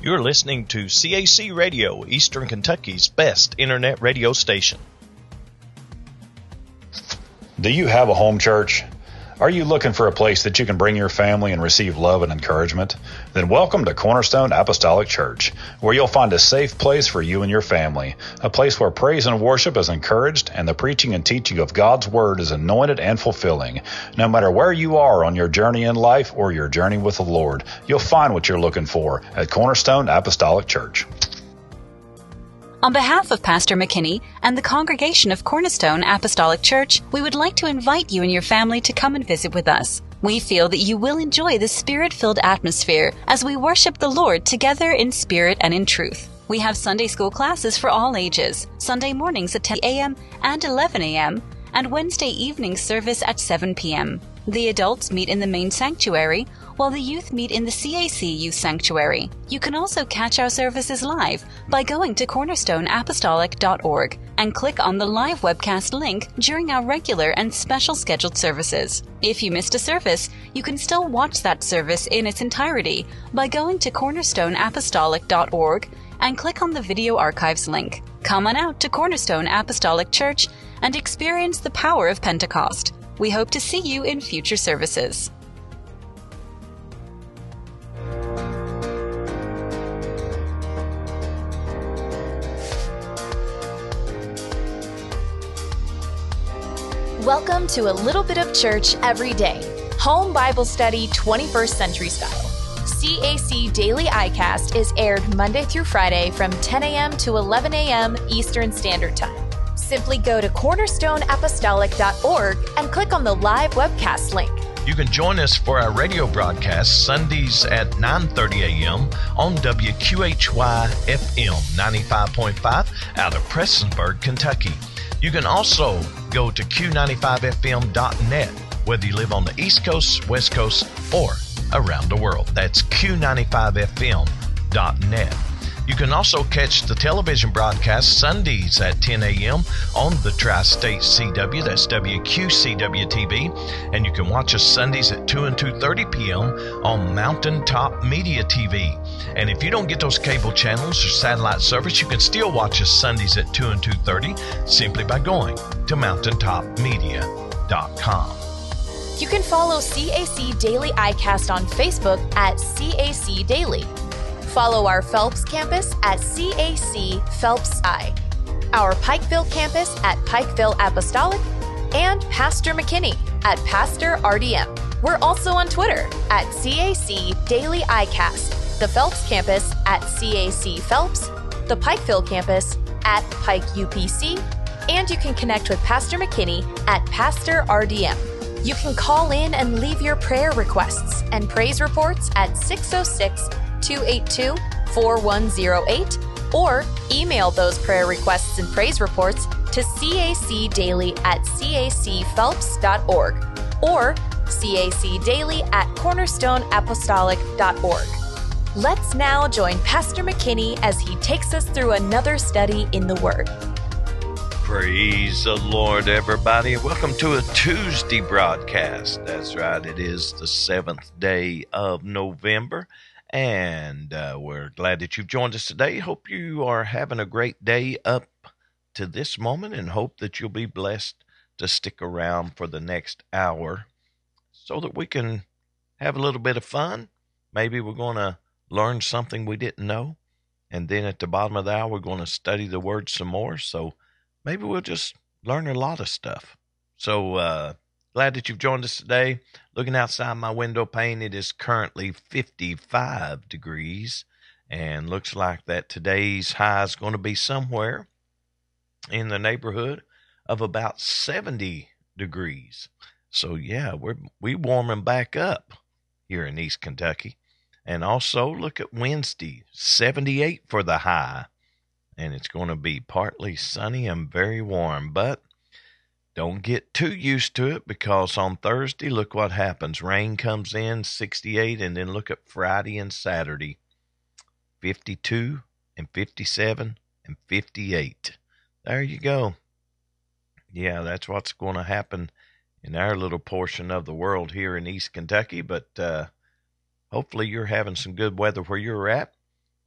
You're listening to CAC Radio, Eastern Kentucky's best internet radio station. Do you have a home church? Are you looking for a place that you can bring your family and receive love and encouragement? Then welcome to Cornerstone Apostolic Church, where you'll find a safe place for you and your family, a place where praise and worship is encouraged and the preaching and teaching of God's Word is anointed and fulfilling. No matter where you are on your journey in life or your journey with the Lord, you'll find what you're looking for at Cornerstone Apostolic Church. On behalf of Pastor McKinney and the congregation of Cornerstone Apostolic Church, we would like to invite you and your family to come and visit with us. We feel that you will enjoy the spirit filled atmosphere as we worship the Lord together in spirit and in truth. We have Sunday school classes for all ages, Sunday mornings at 10 a.m. and 11 a.m., and Wednesday evening service at 7 p.m. The adults meet in the main sanctuary, while the youth meet in the CAC Youth Sanctuary. You can also catch our services live by going to cornerstoneapostolic.org and click on the live webcast link during our regular and special scheduled services. If you missed a service, you can still watch that service in its entirety by going to cornerstoneapostolic.org and click on the video archives link. Come on out to Cornerstone Apostolic Church and experience the power of Pentecost. We hope to see you in future services. Welcome to a little bit of church every day. Home Bible Study 21st Century Style. CAC Daily iCast is aired Monday through Friday from 10 a.m. to 11 a.m. Eastern Standard Time. Simply go to cornerstoneapostolic.org and click on the live webcast link. You can join us for our radio broadcast Sundays at 9:30 a.m. on WQHY FM 95.5 out of Prestonsburg, Kentucky. You can also go to q95fm.net whether you live on the East Coast, West Coast, or around the world. That's q95fm.net. You can also catch the television broadcast Sundays at 10 a.m. on the Tri State CW, that's WQCW TV, and you can watch us Sundays at 2 and 2:30 p.m. on Mountaintop Media TV. And if you don't get those cable channels or satellite service, you can still watch us Sundays at 2 and 2:30 simply by going to mountaintopmedia.com. You can follow CAC Daily iCast on Facebook at CAC Daily. Follow our Phelps campus at CAC Phelps I, our Pikeville campus at Pikeville Apostolic, and Pastor McKinney at Pastor RDM. We're also on Twitter at CAC Daily iCast, the Phelps campus at CAC Phelps, the Pikeville campus at Pike UPC, and you can connect with Pastor McKinney at Pastor RDM. You can call in and leave your prayer requests and praise reports at 606 282 4108 or email those prayer requests and praise reports to cacdaily at cacphelps.org or cacdaily at cornerstoneapostolic.org. Let's now join Pastor McKinney as he takes us through another study in the Word. Praise the Lord, everybody. Welcome to a Tuesday broadcast. That's right, it is the seventh day of November, and uh, we're glad that you've joined us today. Hope you are having a great day up to this moment, and hope that you'll be blessed to stick around for the next hour so that we can have a little bit of fun. Maybe we're going to learn something we didn't know, and then at the bottom of the hour, we're going to study the Word some more. So, maybe we'll just learn a lot of stuff. So uh, glad that you've joined us today. Looking outside my window pane, it is currently 55 degrees, and looks like that today's high is going to be somewhere in the neighborhood of about 70 degrees. So yeah, we're we warming back up here in East Kentucky. And also look at Wednesday, 78 for the high and it's going to be partly sunny and very warm. But don't get too used to it because on Thursday, look what happens. Rain comes in 68, and then look at Friday and Saturday 52 and 57 and 58. There you go. Yeah, that's what's going to happen in our little portion of the world here in East Kentucky. But uh, hopefully, you're having some good weather where you're at.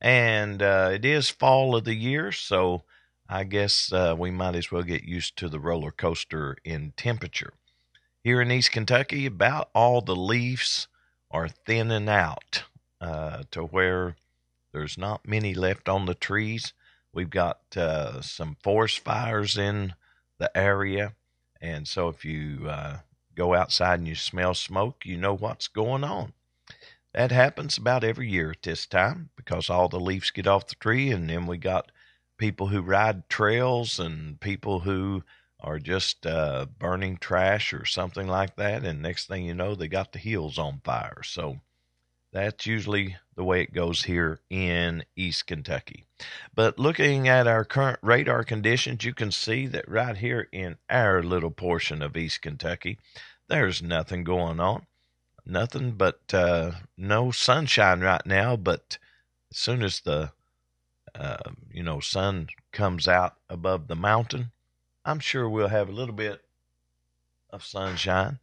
And uh, it is fall of the year, so I guess uh, we might as well get used to the roller coaster in temperature. Here in East Kentucky, about all the leaves are thinning out uh, to where there's not many left on the trees. We've got uh, some forest fires in the area, and so if you uh, go outside and you smell smoke, you know what's going on. That happens about every year at this time because all the leaves get off the tree, and then we got people who ride trails and people who are just uh, burning trash or something like that. And next thing you know, they got the hills on fire. So that's usually the way it goes here in East Kentucky. But looking at our current radar conditions, you can see that right here in our little portion of East Kentucky, there's nothing going on nothing but uh, no sunshine right now. But as soon as the uh, you know sun comes out above the mountain, I'm sure we'll have a little bit of sunshine,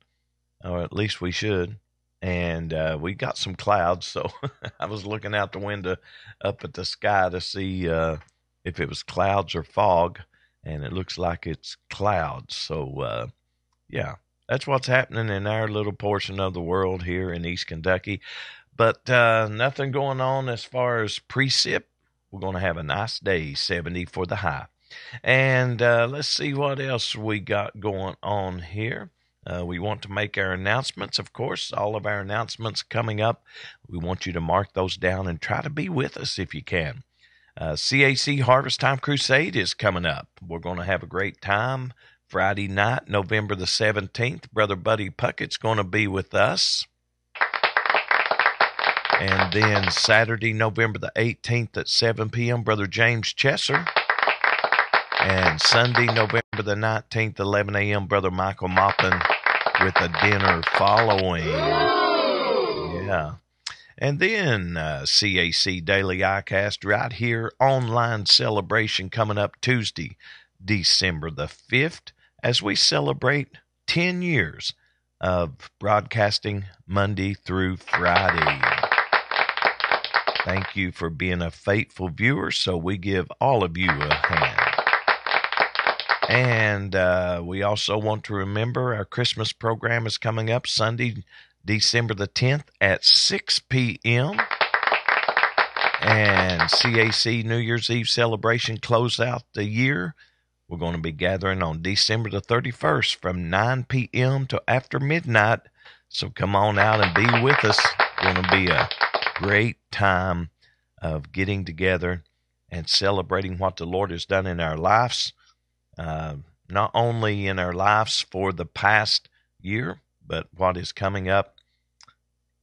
or at least we should. And uh, we got some clouds, so I was looking out the window up at the sky to see uh, if it was clouds or fog, and it looks like it's clouds. So uh, yeah, that's what's happening in our little portion of the world here in East Kentucky. But uh, nothing going on as far as precip. We're going to have a nice day, 70 for the high. And uh, let's see what else we got going on here. Uh, we want to make our announcements, of course, all of our announcements coming up. We want you to mark those down and try to be with us if you can. Uh, CAC Harvest Time Crusade is coming up. We're going to have a great time Friday night, November the 17th, Brother Buddy Puckett's going to be with us. And then Saturday, November the 18th at 7 p.m., Brother James Chesser. And Sunday, November the 19th, 11 a.m., Brother Michael Moppin with a dinner following. Yeah. And then uh, CAC Daily ICAST right here, online celebration coming up Tuesday, December the 5th as we celebrate 10 years of broadcasting Monday through Friday. Thank you for being a faithful viewer, so we give all of you a hand. And uh, we also want to remember our Christmas program is coming up Sunday, December the 10th at 6 p.m. And CAC New Year's Eve celebration close out the year we're going to be gathering on December the 31st from 9 p.m. to after midnight. So come on out and be with us. It's going to be a great time of getting together and celebrating what the Lord has done in our lives, uh, not only in our lives for the past year, but what is coming up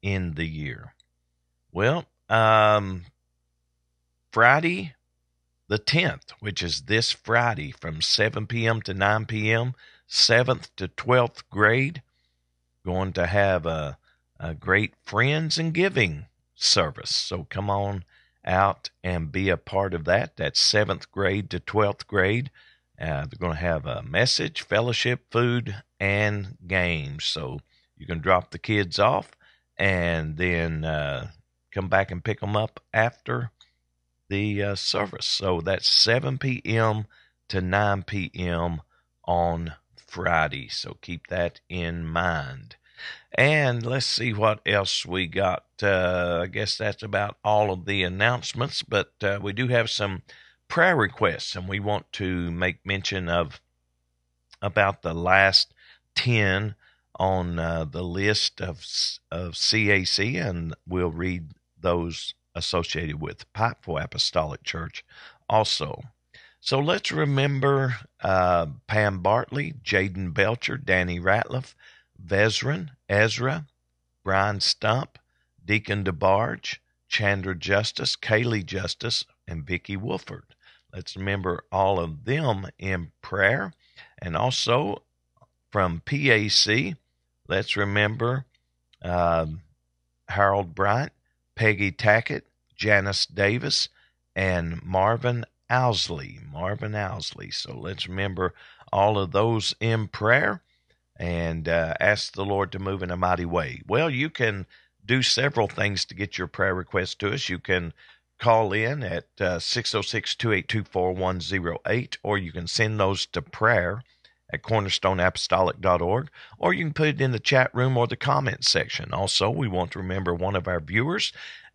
in the year. Well, um, Friday, the 10th, which is this Friday from 7 p.m. to 9 p.m., 7th to 12th grade. Going to have a, a great Friends and Giving service. So come on out and be a part of that. That's 7th grade to 12th grade. Uh, they're going to have a message, fellowship, food, and games. So you can drop the kids off and then uh, come back and pick them up after the uh, service. So that's 7 p.m. to 9 p.m. on Friday. So keep that in mind. And let's see what else we got. Uh, I guess that's about all of the announcements, but uh, we do have some prayer requests, and we want to make mention of about the last 10 on uh, the list of, of CAC, and we'll read those associated with Pikeville Apostolic Church also. So let's remember uh, Pam Bartley, Jaden Belcher, Danny Ratliff, Vezran, Ezra, Brian Stump, Deacon DeBarge, Chandra Justice, Kaylee Justice, and Vicki Wolford. Let's remember all of them in prayer. And also from PAC, let's remember uh, Harold Bryant, Peggy Tackett, Janice Davis, and Marvin Owsley. Marvin Owsley. So let's remember all of those in prayer and uh, ask the Lord to move in a mighty way. Well, you can do several things to get your prayer request to us. You can call in at 606 282 4108, or you can send those to prayer at cornerstoneapostolic.org, or you can put it in the chat room or the comment section. Also, we want to remember one of our viewers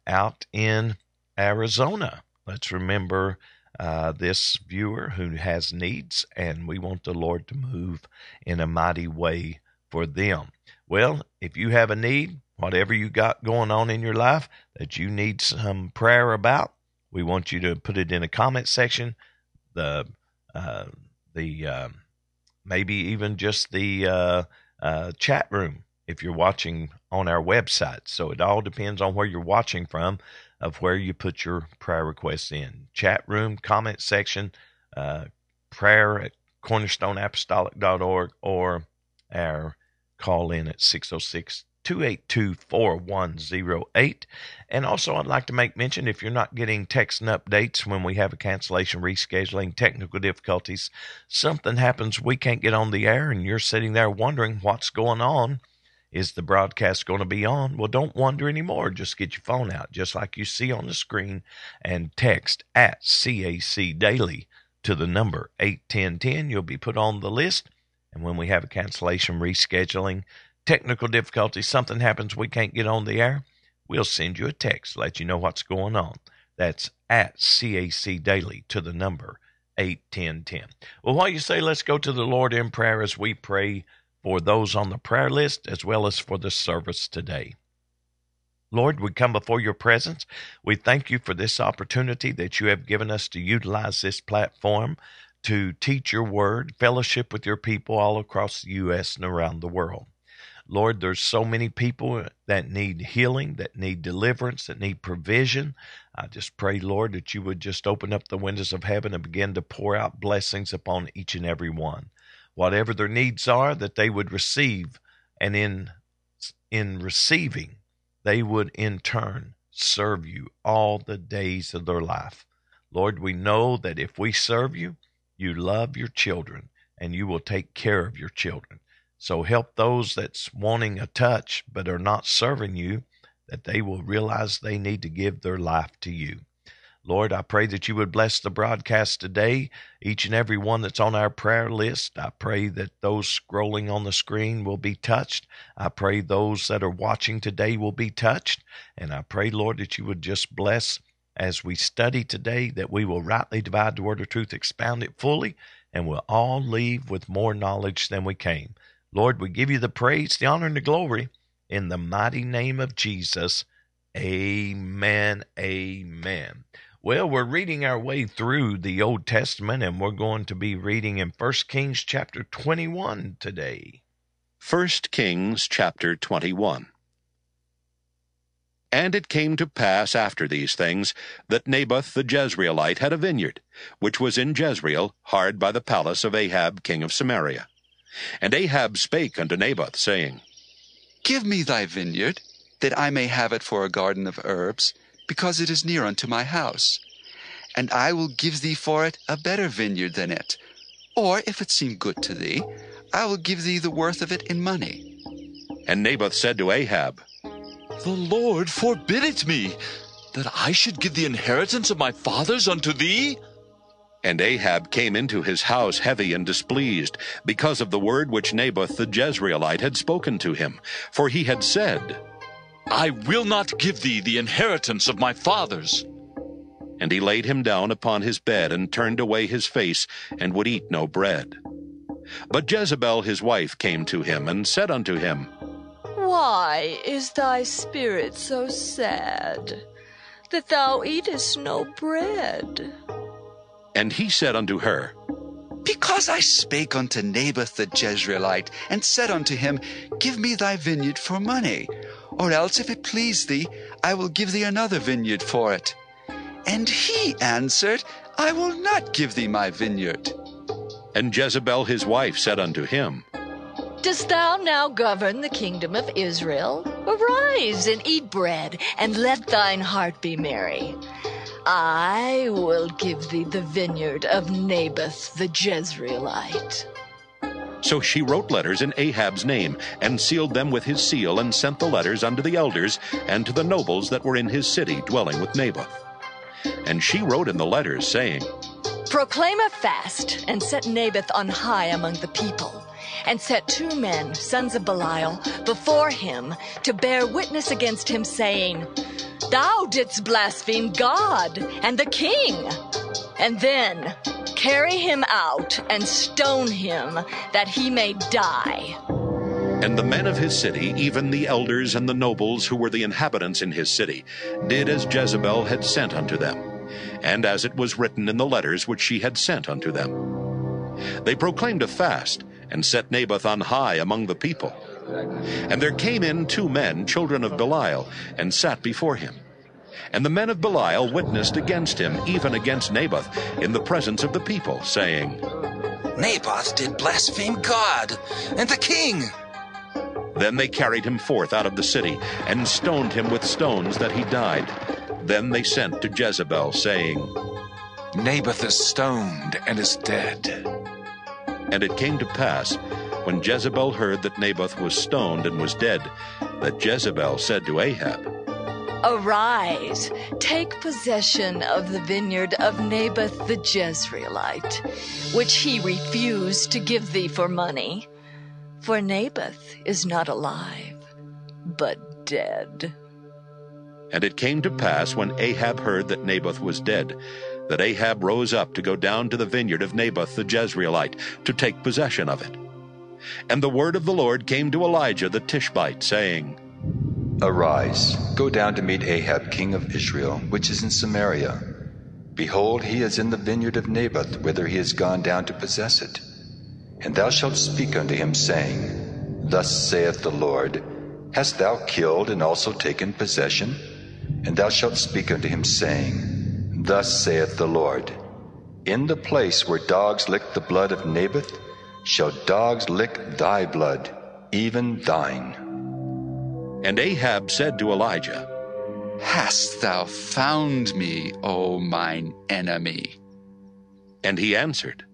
out in Arizona. Let's remember uh, this viewer who has needs, and we want the Lord to move in a mighty way for them. Well, if you have a need, whatever you got going on in your life that you need some prayer about, we want you to put it in a comment section. The uh, the uh, maybe even just the uh, uh, chat room if you're watching on our website. So it all depends on where you're watching from of where you put your prayer requests in. Chat room, comment section, uh, prayer at cornerstoneapostolic.org or our call in at 606 282 4108. And also, I'd like to make mention if you're not getting text and updates when we have a cancellation, rescheduling, technical difficulties, something happens, we can't get on the air, and you're sitting there wondering what's going on. Is the broadcast going to be on? Well, don't wonder anymore. Just get your phone out, just like you see on the screen, and text at CAC Daily to the number 81010. You'll be put on the list. And when we have a cancellation, rescheduling, technical difficulty, something happens, we can't get on the air, we'll send you a text, let you know what's going on. That's at CAC Daily to the number 81010. Well, while you say let's go to the Lord in prayer as we pray for those on the prayer list as well as for the service today. Lord, we come before your presence. We thank you for this opportunity that you have given us to utilize this platform to teach your word, fellowship with your people all across the U.S. and around the world. Lord, there's so many people that need healing, that need deliverance, that need provision. I just pray, Lord, that you would just open up the windows of heaven and begin to pour out blessings upon each and every one. Whatever their needs are, that they would receive, and in in receiving, they would in turn serve you all the days of their life. Lord, we know that if we serve you, you love your children and you will take care of your children. So help those that's wanting a touch but are not serving you, that they will realize they need to give their life to you. Lord, I pray that you would bless the broadcast today, each and every one that's on our prayer list. I pray that those scrolling on the screen will be touched. I pray those that are watching today will be touched. And I pray, Lord, that you would just bless as we study today, that we will rightly divide the word of truth, expound it fully, and we'll all leave with more knowledge than we came. Lord, we give you the praise, the honor, and the glory in the mighty name of Jesus. Amen. Amen. Well, we're reading our way through the Old Testament, and we're going to be reading in 1 Kings chapter 21 today. 1 Kings chapter 21. And it came to pass after these things that Naboth the Jezreelite had a vineyard, which was in Jezreel, hard by the palace of Ahab king of Samaria. And Ahab spake unto Naboth, saying, Give me thy vineyard, that I may have it for a garden of herbs, because it is near unto my house. And I will give thee for it a better vineyard than it. Or, if it seem good to thee, I will give thee the worth of it in money. And Naboth said to Ahab, The Lord forbid it me, that I should give the inheritance of my fathers unto thee. And Ahab came into his house heavy and displeased, because of the word which Naboth the Jezreelite had spoken to him. For he had said, I will not give thee the inheritance of my fathers. And he laid him down upon his bed, and turned away his face, and would eat no bread. But Jezebel his wife came to him, and said unto him, Why is thy spirit so sad, that thou eatest no bread? And he said unto her, Because I spake unto Naboth the Jezreelite, and said unto him, Give me thy vineyard for money, or else, if it please thee, I will give thee another vineyard for it. And he answered, I will not give thee my vineyard. And Jezebel his wife said unto him, Dost thou now govern the kingdom of Israel? Arise and eat bread, and let thine heart be merry. I will give thee the vineyard of Naboth the Jezreelite. So she wrote letters in Ahab's name, and sealed them with his seal, and sent the letters unto the elders, and to the nobles that were in his city dwelling with Naboth. And she wrote in the letters, saying, Proclaim a fast and set Naboth on high among the people, and set two men, sons of Belial, before him to bear witness against him, saying, Thou didst blaspheme God and the king. And then carry him out and stone him that he may die. And the men of his city, even the elders and the nobles who were the inhabitants in his city, did as Jezebel had sent unto them, and as it was written in the letters which she had sent unto them. They proclaimed a fast, and set Naboth on high among the people. And there came in two men, children of Belial, and sat before him. And the men of Belial witnessed against him, even against Naboth, in the presence of the people, saying, Naboth did blaspheme God and the king. Then they carried him forth out of the city, and stoned him with stones that he died. Then they sent to Jezebel, saying, Naboth is stoned and is dead. And it came to pass, when Jezebel heard that Naboth was stoned and was dead, that Jezebel said to Ahab, Arise, take possession of the vineyard of Naboth the Jezreelite, which he refused to give thee for money. For Naboth is not alive, but dead. And it came to pass, when Ahab heard that Naboth was dead, that Ahab rose up to go down to the vineyard of Naboth the Jezreelite, to take possession of it. And the word of the Lord came to Elijah the Tishbite, saying, Arise, go down to meet Ahab king of Israel, which is in Samaria. Behold, he is in the vineyard of Naboth, whither he is gone down to possess it. And thou shalt speak unto him, saying, Thus saith the Lord, Hast thou killed and also taken possession? And thou shalt speak unto him, saying, Thus saith the Lord, In the place where dogs licked the blood of Naboth, shall dogs lick thy blood, even thine. And Ahab said to Elijah, Hast thou found me, O mine enemy? And he answered,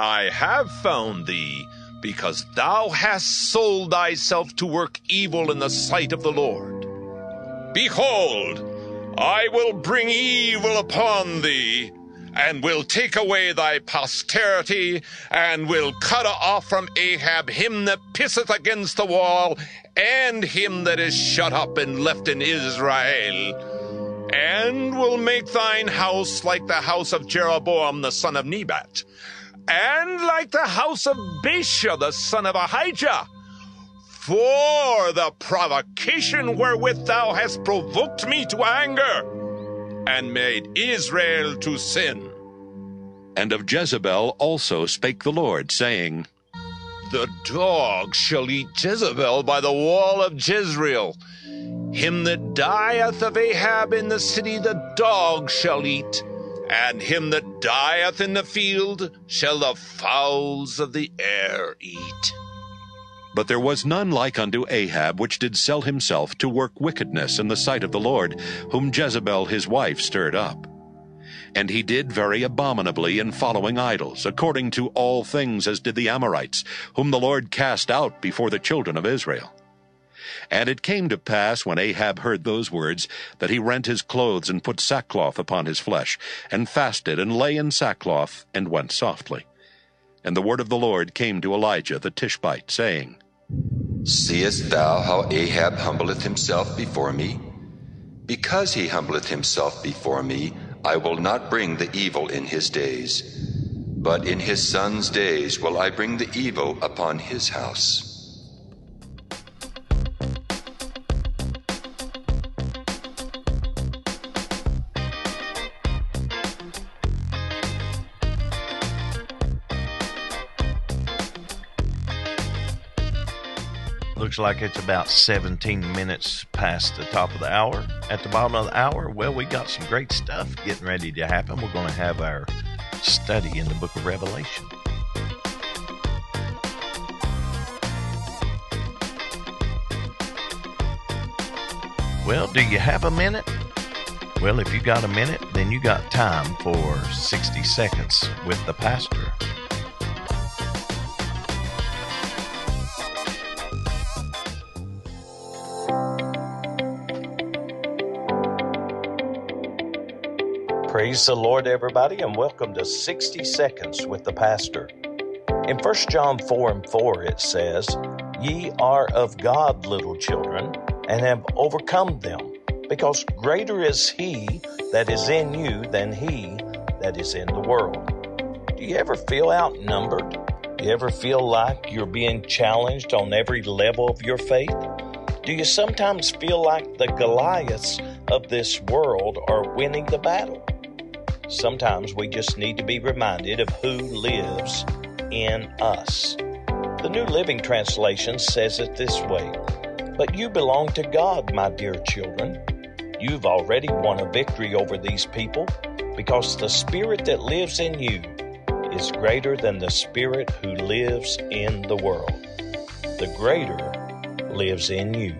I have found thee, because thou hast sold thyself to work evil in the sight of the Lord. Behold, I will bring evil upon thee, and will take away thy posterity, and will cut off from Ahab him that pisseth against the wall, and him that is shut up and left in Israel, and will make thine house like the house of Jeroboam the son of Nebat and like the house of Baasha the son of Ahijah. For the provocation wherewith thou hast provoked me to anger, and made Israel to sin. And of Jezebel also spake the Lord, saying, The dog shall eat Jezebel by the wall of Jezreel. Him that dieth of Ahab in the city the dog shall eat and him that dieth in the field shall the fowls of the air eat. But there was none like unto Ahab, which did sell himself to work wickedness in the sight of the Lord, whom Jezebel his wife stirred up. And he did very abominably in following idols, according to all things as did the Amorites, whom the Lord cast out before the children of Israel. And it came to pass, when Ahab heard those words, that he rent his clothes and put sackcloth upon his flesh, and fasted, and lay in sackcloth, and went softly. And the word of the Lord came to Elijah the Tishbite, saying, Seest thou how Ahab humbleth himself before me? Because he humbleth himself before me, I will not bring the evil in his days. But in his son's days will I bring the evil upon his house. Looks like it's about 17 minutes past the top of the hour. At the bottom of the hour, well, we got some great stuff getting ready to happen. We're going to have our study in the book of Revelation. Well, do you have a minute? Well, if you got a minute, then you got time for 60 seconds with the pastor. Praise the Lord, everybody, and welcome to 60 Seconds with the Pastor. In 1 John 4 and 4, it says, Ye are of God, little children, and have overcome them, because greater is He that is in you than He that is in the world. Do you ever feel outnumbered? Do you ever feel like you're being challenged on every level of your faith? Do you sometimes feel like the Goliaths of this world are winning the battle? Sometimes we just need to be reminded of who lives in us. The New Living Translation says it this way But you belong to God, my dear children. You've already won a victory over these people because the Spirit that lives in you is greater than the Spirit who lives in the world. The greater lives in you.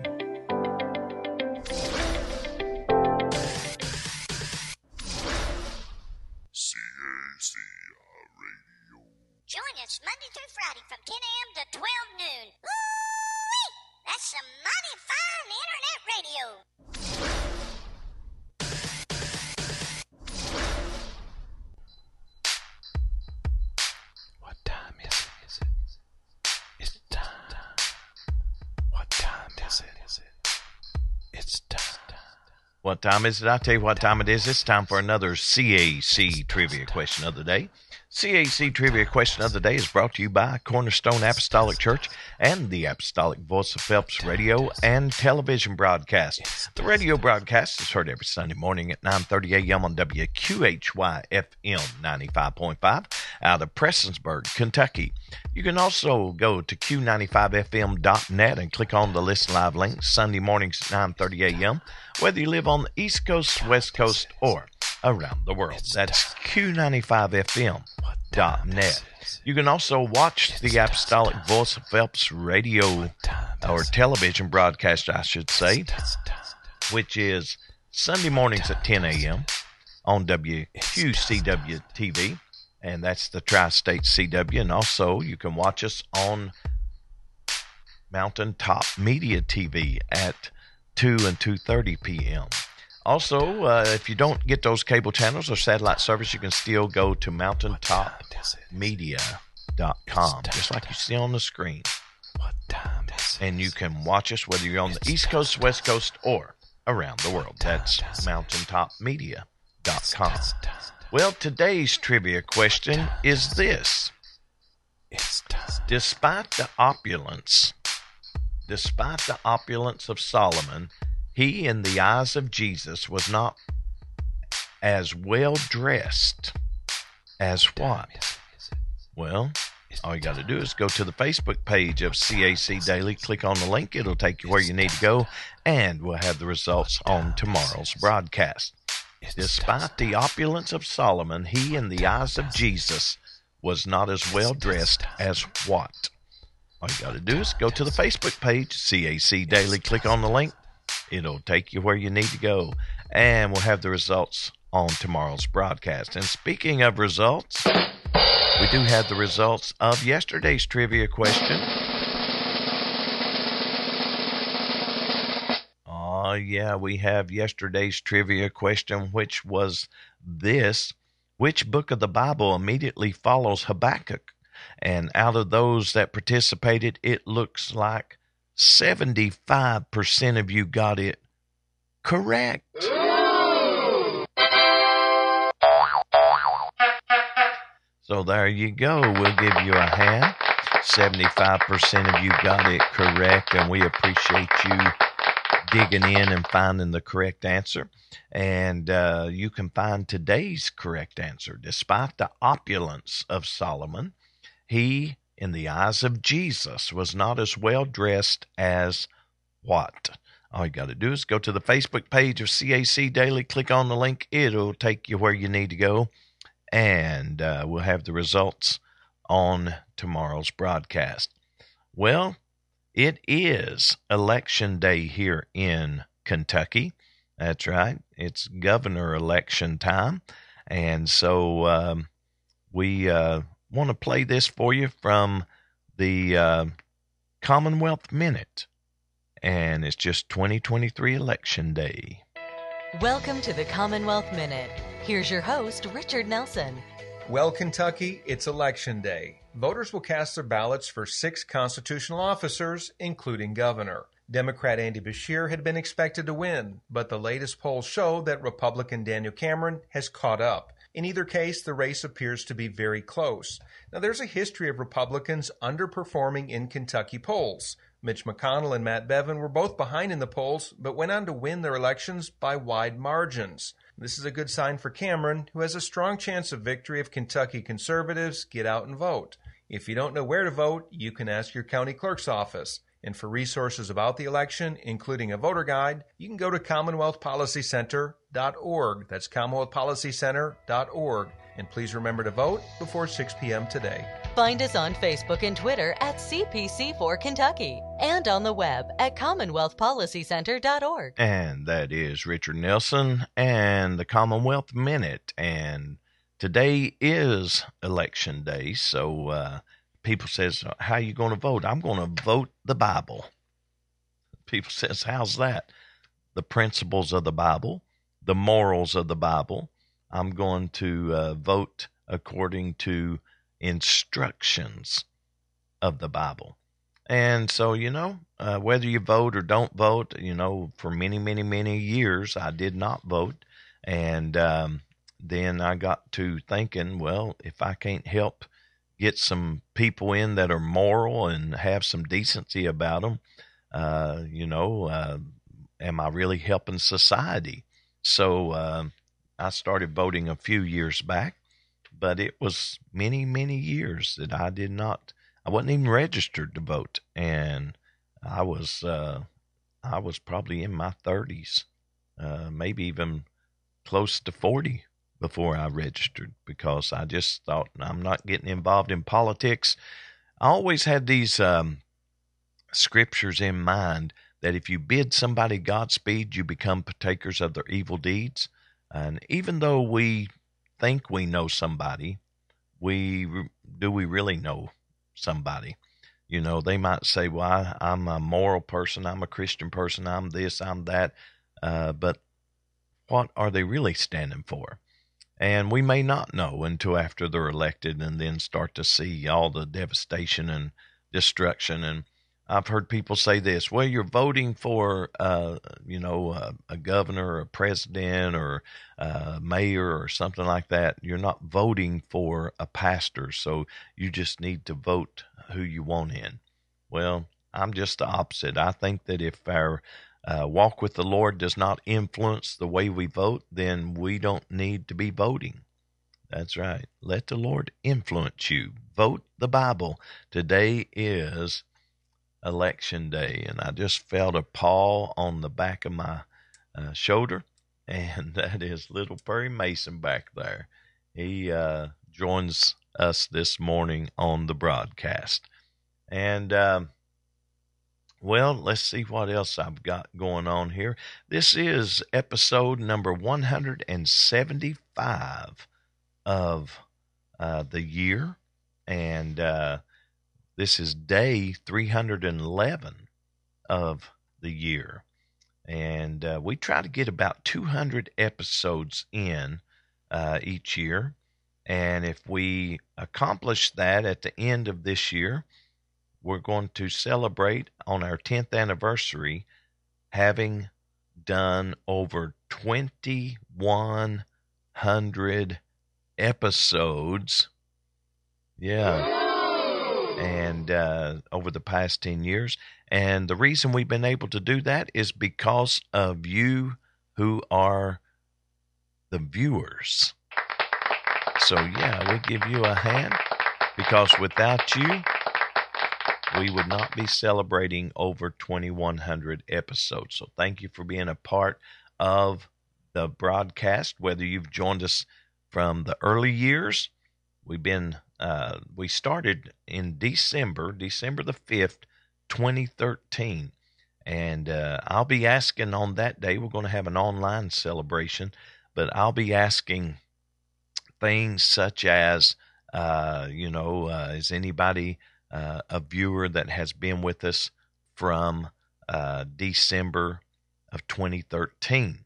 Time is it? I'll tell you what time it is. It's time for another CAC trivia question of the day. CAC trivia question of the day is brought to you by Cornerstone Apostolic Church and the Apostolic Voice of Phelps radio and television broadcast. The radio broadcast is heard every Sunday morning at 9:30 a.m. on WQHY FM 95.5 out of Prestonsburg, Kentucky. You can also go to q95fm.net and click on the listen live link Sunday mornings at 9:30 a.m. whether you live on the East Coast, West Coast, or around the world. That's Q95FM.net. You can also watch the Apostolic Voice of Phelps radio or television broadcast, I should say, which is Sunday mornings at 10 a.m. on WQCW TV, and that's the Tri State CW. And also, you can watch us on Mountaintop Media TV at 2 and 2:30 p.m. Also, uh, if you don't get those cable channels or satellite service, you can still go to mountaintopmedia.com, just like you see on the screen. What time is it? And you can watch us whether you're on the East Coast, West Coast, or around the world. That's mountaintopmedia.com. Well, today's trivia question is this. Despite the opulence, despite the opulence of Solomon, he, in the eyes of Jesus, was not as well dressed as what? Well, all you got to do is go to the Facebook page of CAC Daily, click on the link, it'll take you where you need to go, and we'll have the results on tomorrow's broadcast. Despite the opulence of Solomon, he, in the eyes of Jesus, was not as well dressed as what? All you got to do is go to the Facebook page, CAC Daily, click on the link. It'll take you where you need to go, and we'll have the results on tomorrow's broadcast. And speaking of results, we do have the results of yesterday's trivia question. Oh, yeah, we have yesterday's trivia question, which was this Which book of the Bible immediately follows Habakkuk? And out of those that participated, it looks like 75% of you got it correct. So there you go. We'll give you a hand. 75% of you got it correct, and we appreciate you digging in and finding the correct answer. And uh, you can find today's correct answer. Despite the opulence of Solomon, he, in the eyes of Jesus, was not as well dressed as what? All you got to do is go to the Facebook page of CAC Daily, click on the link. It'll take you where you need to go, and uh, we'll have the results on tomorrow's broadcast. Well, it is election day here in Kentucky. That's right. It's governor election time. And so um, we uh, want to play this for you from the uh, Commonwealth Minute. And it's just 2023 election day. Welcome to the Commonwealth Minute. Here's your host, Richard Nelson. Well, Kentucky, it's election day. Voters will cast their ballots for six constitutional officers, including governor. Democrat Andy Beshear had been expected to win, but the latest polls show that Republican Daniel Cameron has caught up. In either case, the race appears to be very close. Now, there's a history of Republicans underperforming in Kentucky polls. Mitch McConnell and Matt Bevin were both behind in the polls, but went on to win their elections by wide margins. This is a good sign for Cameron, who has a strong chance of victory if Kentucky conservatives get out and vote. If you don't know where to vote, you can ask your county clerk's office. And for resources about the election, including a voter guide, you can go to CommonwealthPolicyCenter.org. That's CommonwealthPolicyCenter.org. And please remember to vote before 6 p.m. today. Find us on Facebook and Twitter at CPC4 Kentucky and on the web at CommonwealthPolicyCenter.org. And that is Richard Nelson and the Commonwealth Minute. And today is election day, so uh, people says, "How you going to vote?" I'm going to vote the Bible. People says, "How's that?" The principles of the Bible, the morals of the Bible. I'm going to uh, vote according to instructions of the Bible. And so, you know, uh, whether you vote or don't vote, you know, for many, many, many years, I did not vote. And um, then I got to thinking, well, if I can't help get some people in that are moral and have some decency about them, uh, you know, uh, am I really helping society? So uh, I started voting a few years back, but it was many, many years that I did not. I wasn't even registered to vote, and I was uh, I was probably in my thirties, uh, maybe even close to forty before I registered because I just thought I'm not getting involved in politics. I always had these um, scriptures in mind that if you bid somebody Godspeed, you become partakers of their evil deeds. And even though we think we know somebody, we do we really know somebody? You know, they might say, "Well, I, am a moral person. I'm a Christian person. I'm this. I'm that." Uh, but what are they really standing for? And we may not know until after they're elected, and then start to see all the devastation and destruction and I've heard people say this: "Well, you're voting for, uh, you know, a governor, or a president, or a mayor, or something like that. You're not voting for a pastor, so you just need to vote who you want in." Well, I'm just the opposite. I think that if our uh, walk with the Lord does not influence the way we vote, then we don't need to be voting. That's right. Let the Lord influence you. Vote the Bible. Today is election day, and I just felt a paw on the back of my uh, shoulder, and that is little Perry Mason back there. He uh, joins us this morning on the broadcast, and um, well, let's see what else I've got going on here. This is episode number 175 of uh, the year, and uh, this is day 311 of the year. And uh, we try to get about 200 episodes in uh, each year. And if we accomplish that at the end of this year, we're going to celebrate on our 10th anniversary having done over 2,100 episodes. Yeah and uh, over the past 10 years. And the reason we've been able to do that is because of you who are the viewers. So, yeah, we give you a hand because without you, we would not be celebrating over 2,100 episodes. So, thank you for being a part of the broadcast, whether you've joined us from the early years. We've been uh, we started in December, December the 5th, 2013. And uh, I'll be asking on that day, we're going to have an online celebration, but I'll be asking things such as, uh, you know, uh, is anybody uh, a viewer that has been with us from uh, December of 2013?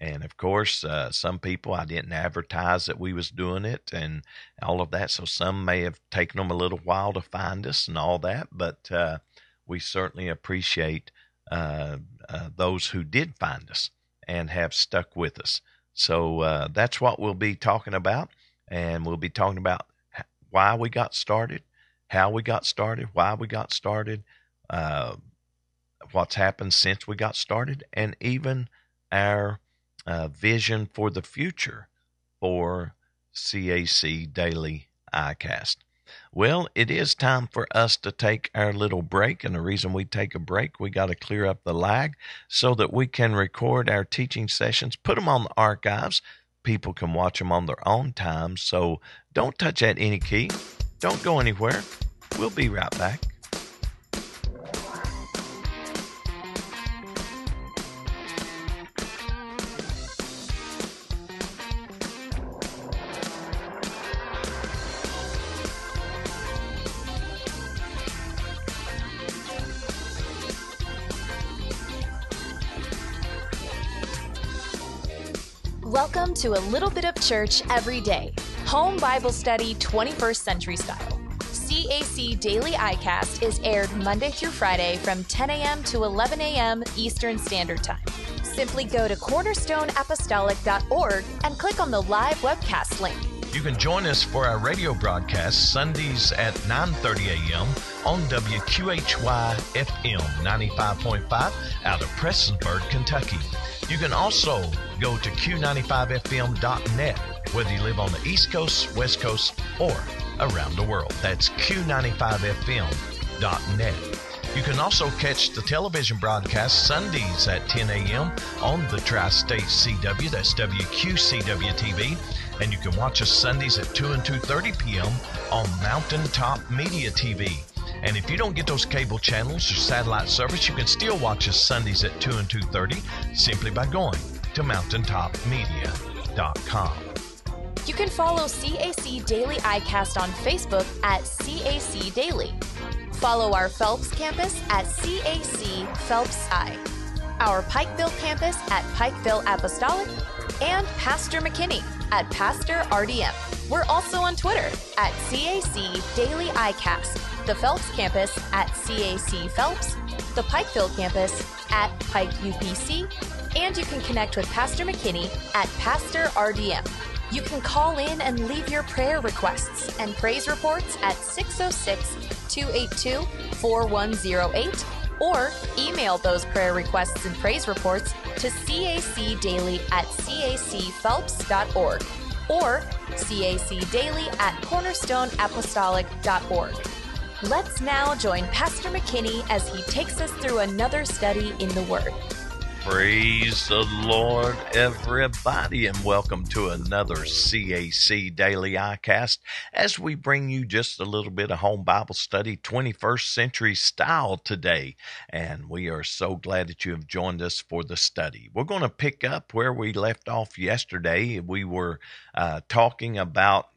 And of course, uh, some people I didn't advertise that we was doing it and all of that. So some may have taken them a little while to find us and all that. But uh, we certainly appreciate uh, uh those who did find us and have stuck with us. So that's what we'll be talking about. And we'll be talking about why we got started, how we got started, why we got started, uh, what's happened since we got started, and even our uh, vision for the future for CAC Daily iCast. Well, it is time for us to take our little break. And the reason we take a break, we got to clear up the lag so that we can record our teaching sessions, put them on the archives. People can watch them on their own time. So don't touch that any key. Don't go anywhere. We'll be right back. Welcome to a little bit of church every day. Home Bible study 21st century style. CAC Daily iCast is aired Monday through Friday from 10 a.m. to 11 a.m. Eastern Standard Time. Simply go to cornerstoneapostolic.org and click on the live webcast link. You can join us for our radio broadcast Sundays at 9:30 a.m. on WQHY FM 95.5 out of Prestonsburg, Kentucky. You can also go to Q95FM.net, whether you live on the East Coast, West Coast, or around the world. That's Q95FM.net. You can also catch the television broadcast Sundays at 10 a.m. on the Tri State CW, that's WQCW TV. And you can watch us Sundays at 2 and 2.30 p.m. on Mountaintop Media TV. And if you don't get those cable channels or satellite service, you can still watch us Sundays at 2 and 2.30 simply by going to mountaintopmedia.com. You can follow CAC Daily iCast on Facebook at CAC Daily. Follow our Phelps campus at CAC Phelps I, our Pikeville campus at Pikeville Apostolic, and Pastor McKinney at Pastor RDM. We're also on Twitter at CAC Daily iCast the Phelps campus at CAC Phelps, the Pikeville campus at Pike UPC, and you can connect with Pastor McKinney at Pastor RDM. You can call in and leave your prayer requests and praise reports at 606 282 4108 or email those prayer requests and praise reports to cacdaily at cacphelps.org or cacdaily at cornerstoneapostolic.org. Let's now join Pastor McKinney as he takes us through another study in the Word. Praise the Lord, everybody, and welcome to another CAC Daily iCast as we bring you just a little bit of home Bible study, 21st century style today. And we are so glad that you have joined us for the study. We're going to pick up where we left off yesterday. We were uh, talking about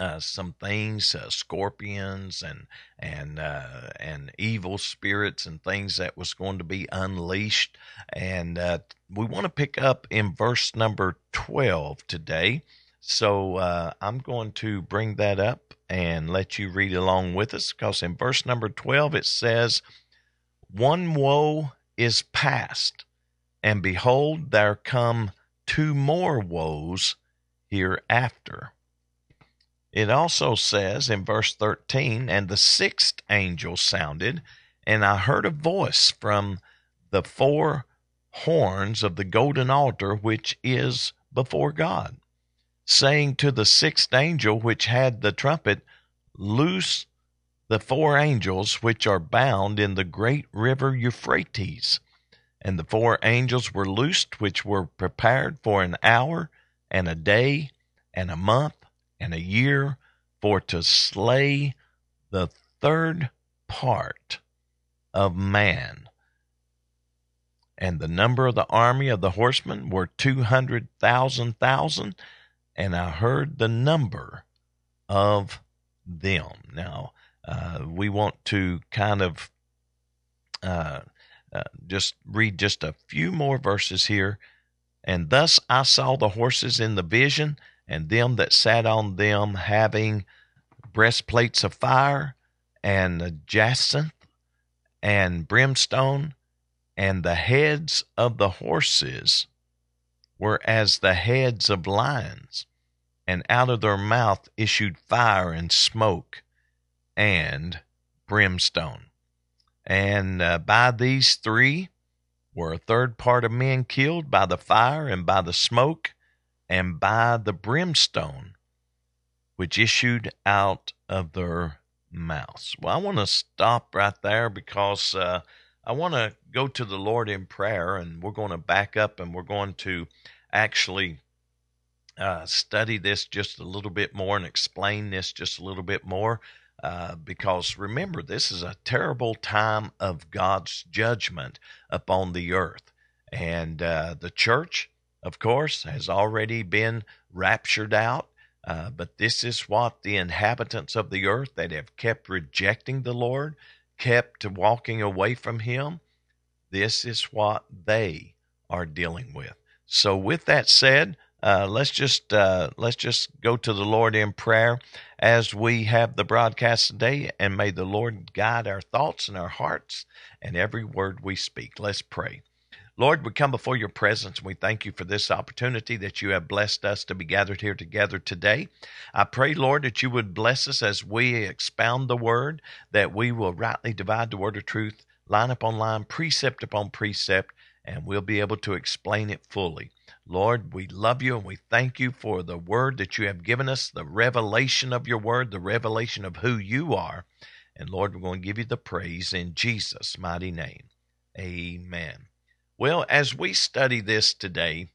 uh, some things, uh, scorpions and and uh, and evil spirits and things that was going to be unleashed. And uh, we want to pick up in verse number twelve today. So uh, I'm going to bring that up and let you read along with us, because in verse number twelve it says, "One woe is past, and behold, there come two more woes hereafter." It also says in verse 13, and the sixth angel sounded, and I heard a voice from the four horns of the golden altar which is before God, saying to the sixth angel which had the trumpet, Loose the four angels which are bound in the great river Euphrates. And the four angels were loosed, which were prepared for an hour and a day and a month and a year for to slay the third part of man. And the number of the army of the horsemen were two hundred thousand thousand, and I heard the number of them. Now, uh, we want to kind of uh, uh, just read just a few more verses here And thus I saw the horses in the vision, and them that sat on them having breastplates of fire, and jacinth, and brimstone, and the heads of the horses were as the heads of lions, and out of their mouth issued fire and smoke and brimstone. And uh, by these three were a third part of men killed by the fire and by the smoke and by the brimstone which issued out of their mouths. Well, I want to stop right there because uh, I want to go to the Lord in prayer, and we're going to back up and we're going to actually uh, study this just a little bit more and explain this just a little bit more. Uh, because remember, this is a terrible time of God's judgment upon the earth. And uh, the church, of course, has already been raptured out. Uh, but this is what the inhabitants of the earth that have kept rejecting the Lord, kept walking away from Him, this is what they are dealing with. So, with that said, uh, let's just uh, let's just go to the Lord in prayer as we have the broadcast today, and may the Lord guide our thoughts and our hearts and every word we speak. Let's pray. Lord, we come before your presence and we thank you for this opportunity that you have blessed us to be gathered here together today. I pray, Lord, that you would bless us as we expound the word, that we will rightly divide the word of truth, line upon line, precept upon precept, and we'll be able to explain it fully. Lord, we love you and we thank you for the word that you have given us, the revelation of your word, the revelation of who you are. And Lord, we're going to give you the praise in Jesus' mighty name. Amen. Well, as we study this today,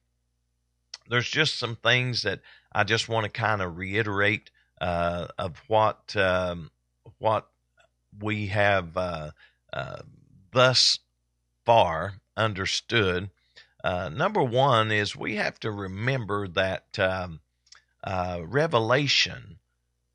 there's just some things that I just want to kind of reiterate uh, of what um, what we have uh, uh, thus far understood. Uh, number one is we have to remember that um, uh, Revelation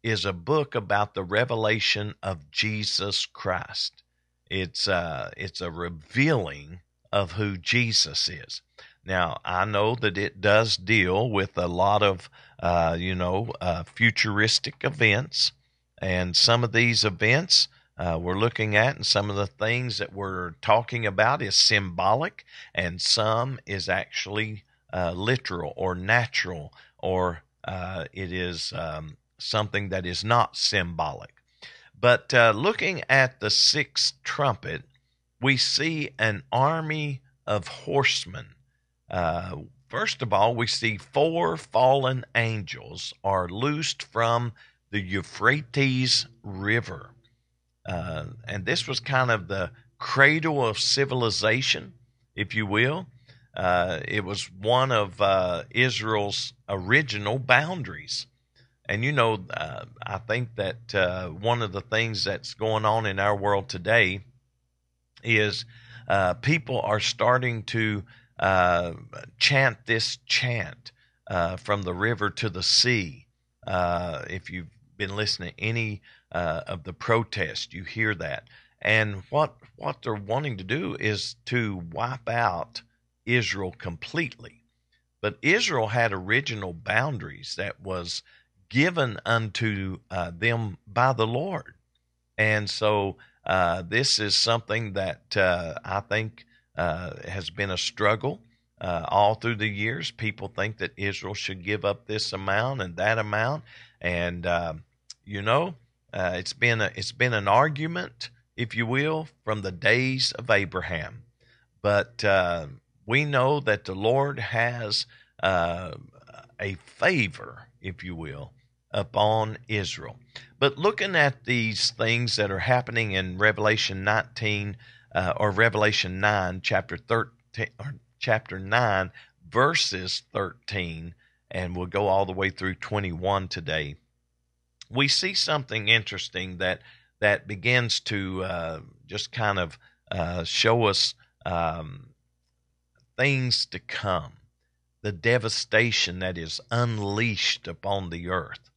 is a book about the revelation of Jesus Christ. It's uh, it's a revealing of who Jesus is. Now, I know that it does deal with a lot of, uh, you know, uh, futuristic events, and some of these events uh, we're looking at, and some of the things that we're talking about is symbolic, and some is actually uh, literal or natural, or uh, it is um, something that is not symbolic. But uh, looking at the sixth trumpet, we see an army of horsemen. Uh, first of all, we see four fallen angels are loosed from the Euphrates River. Uh, and this was kind of the cradle of civilization, if you will. Uh, it was one of uh, Israel's original boundaries. And you know, uh, I think that uh, one of the things that's going on in our world today is uh, people are starting to uh, chant this chant uh, from the river to the sea. Uh, if you've been listening to any uh, of the protests, you hear that. And what what they're wanting to do is to wipe out Israel completely. But Israel had original boundaries that was given unto uh, them by the Lord. And so uh, this is something that uh, I think uh, has been a struggle uh, all through the years. People think that Israel should give up this amount and that amount, and um, you know, it's been a, it's been an argument, if you will, from the days of Abraham. But we know that the Lord has a favor, if you will, upon Israel. But looking at these things that are happening in Revelation 19 uh, or Revelation 9, chapter 13, or chapter 9, verses 13, and we'll go all the way through 21 today, we see something interesting that that begins to uh, just kind of uh, show us um, things to come, the devastation that is unleashed upon the earth.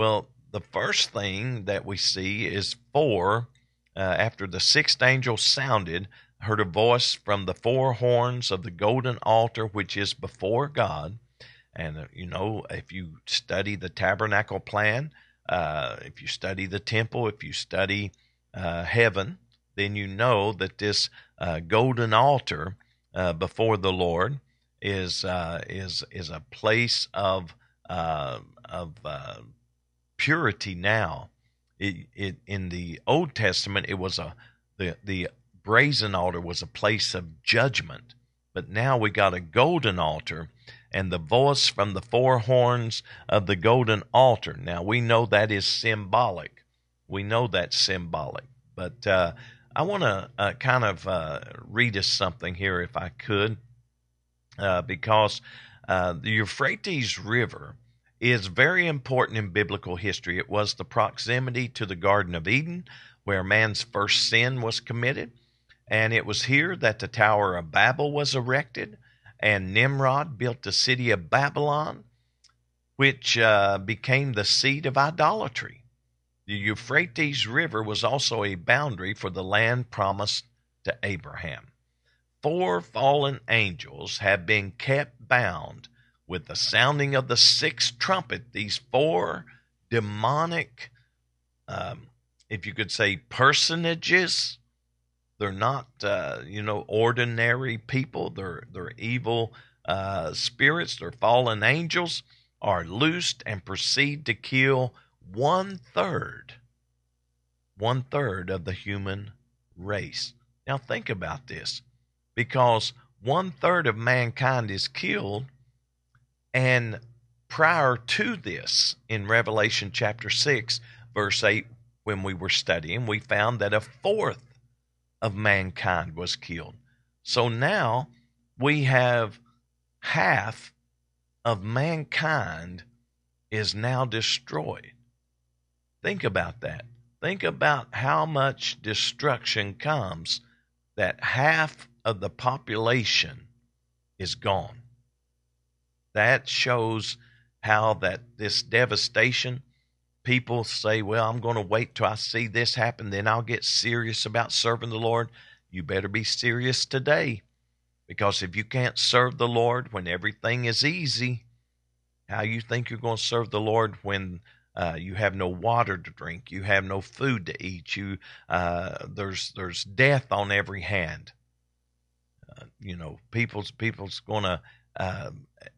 Well, the first thing that we see is four, uh, after the sixth angel sounded, heard a voice from the four horns of the golden altar which is before God. And, uh, you know, if you study the tabernacle plan, uh, if you study the temple, if you study uh, heaven, then you know that this uh, golden altar uh, before the Lord is is is a place of of purity now. It, it in the Old Testament it was a the the brazen altar was a place of judgment, but now we got a golden altar and the voice from the four horns of the golden altar. Now we know that is symbolic. We know that's symbolic, but uh, I want to uh, kind of uh, read us something here, if I could, uh, because uh, the Euphrates River is very important in biblical history. It was the proximity to the Garden of Eden, where man's first sin was committed. And it was here that the Tower of Babel was erected, and Nimrod built the city of Babylon, which uh, became the seat of idolatry. The Euphrates River was also a boundary for the land promised to Abraham. Four fallen angels have been kept bound with the sounding of the sixth trumpet, these four demonic, um, if you could say, personages. They're not, uh, you know, ordinary people. They're they're evil uh, spirits. They're fallen angels. Are loosed and proceed to kill one third, one third of the human race. Now think about this, because one third of mankind is killed and prior to this, in Revelation chapter 6, verse 8, when we were studying, we found that a fourth of mankind was killed. So now we have half of mankind is now destroyed. Think about that. Think about how much destruction comes that half of the population is gone that shows how that this devastation people say well i'm going to wait till i see this happen then i'll get serious about serving the lord. You better be serious today because if you can't serve the lord when everything is easy how you think you're going to serve the lord when uh, you have no water to drink you have no food to eat you uh, there's there's death on every hand. Uh, you know people's people's going to uh,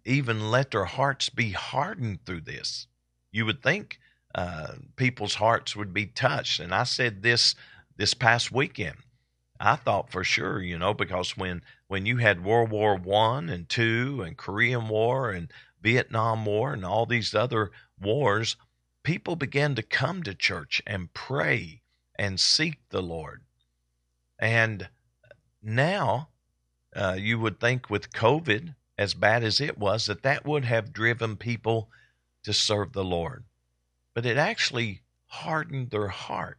even let their hearts be hardened through this. You would think uh, people's hearts would be touched. And I said this this past weekend. I thought for sure, you know, because when when you had World War One and Two and Korean War and Vietnam War and all these other wars, people began to come to church and pray and seek the Lord. And now, uh, you would think with COVID, as bad as it was, that that would have driven people to serve the Lord. But it actually hardened their heart.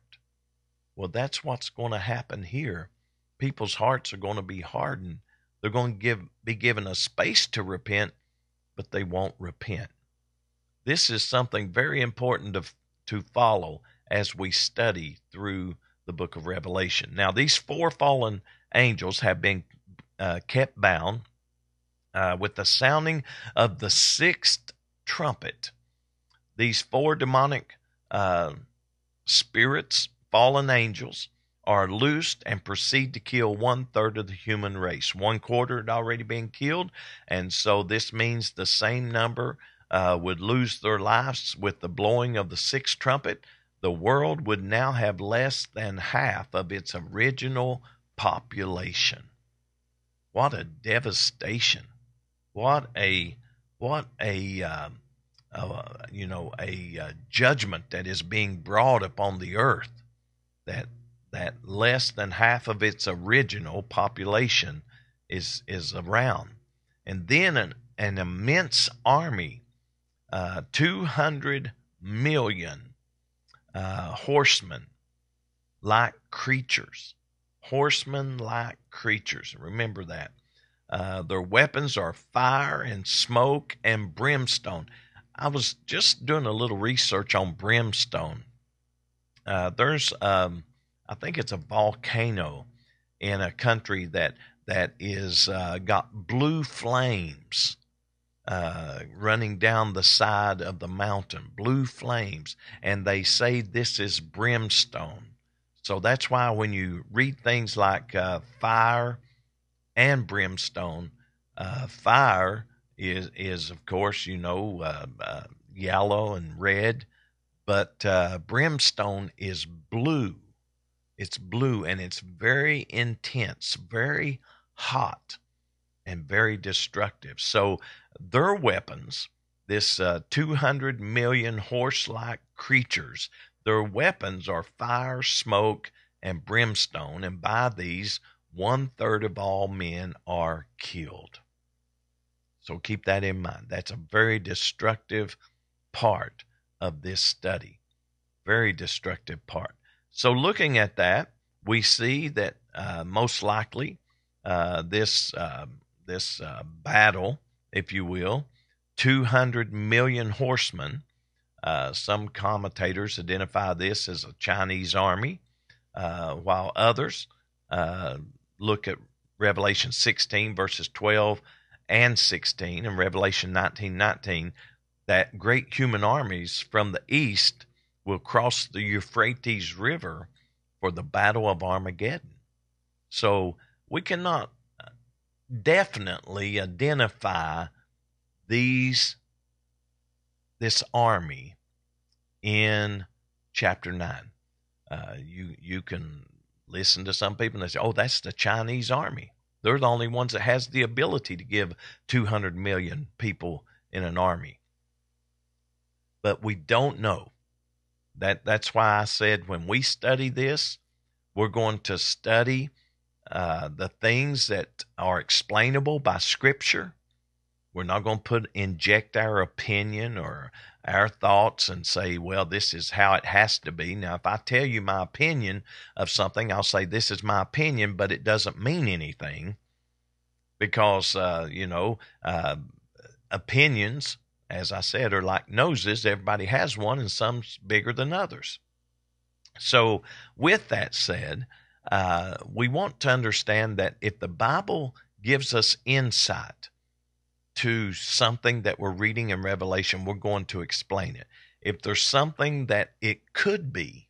Well, that's what's going to happen here. People's hearts are going to be hardened. They're going to give, be given a space to repent, but they won't repent. This is something very important to, to follow as we study through the book of Revelation. Now, these four fallen angels have been uh, kept bound uh, with the sounding of the sixth trumpet. These four demonic uh, spirits, fallen angels, are loosed and proceed to kill one third of the human race. One quarter had already been killed, and so this means the same number uh, would lose their lives with the blowing of the sixth trumpet. The world would now have less than half of its original population. What a devastation! What a what a uh, uh, you know a uh, judgment that is being brought upon the earth that that less than half of its original population is is around. And then an, an immense army uh, 200 million uh, horsemen like creatures. Horsemen like creatures. Remember that uh, their weapons are fire and smoke and brimstone. I was just doing a little research on brimstone. Uh, there's, um, I think it's a volcano in a country that that is uh, got blue flames uh, running down the side of the mountain, blue flames, and they say this is brimstone. So that's why when you read things like uh, fire and brimstone, uh, fire is is of course you know uh, uh, yellow and red, but uh, brimstone is blue. It's blue and it's very intense, very hot, and very destructive. So their weapons, this uh, 200 million horse like creatures, their weapons are fire, smoke, and brimstone, and by these, one third of all men are killed. So keep that in mind. That's a very destructive part of this study. Very destructive part. So, looking at that, we see that uh, most likely uh, this uh, this battle, if you will, 200 million horsemen. Uh, some commentators identify this as a Chinese army, uh, while others uh, look at Revelation 16, verses 12 and 16, and Revelation 19 19, that great human armies from the east will cross the Euphrates River for the Battle of Armageddon. So we cannot definitely identify these this army in chapter 9 uh, you you can listen to some people and they say oh that's the chinese army. They're the only ones that has the ability to give 200 million people in an army. But we don't know. That that's why i said when we study this we're going to study uh, the things that are explainable by Scripture. We're not going to put inject our opinion or our thoughts and say, well, this is how it has to be. Now, if I tell you my opinion of something, I'll say this is my opinion, but it doesn't mean anything because, uh, you know, uh, opinions, as I said, are like noses. Everybody has one, and some's bigger than others. So, with that said, uh, we want to understand that if the Bible gives us insight to something that we're reading in Revelation, we're going to explain it. If there's something that it could be,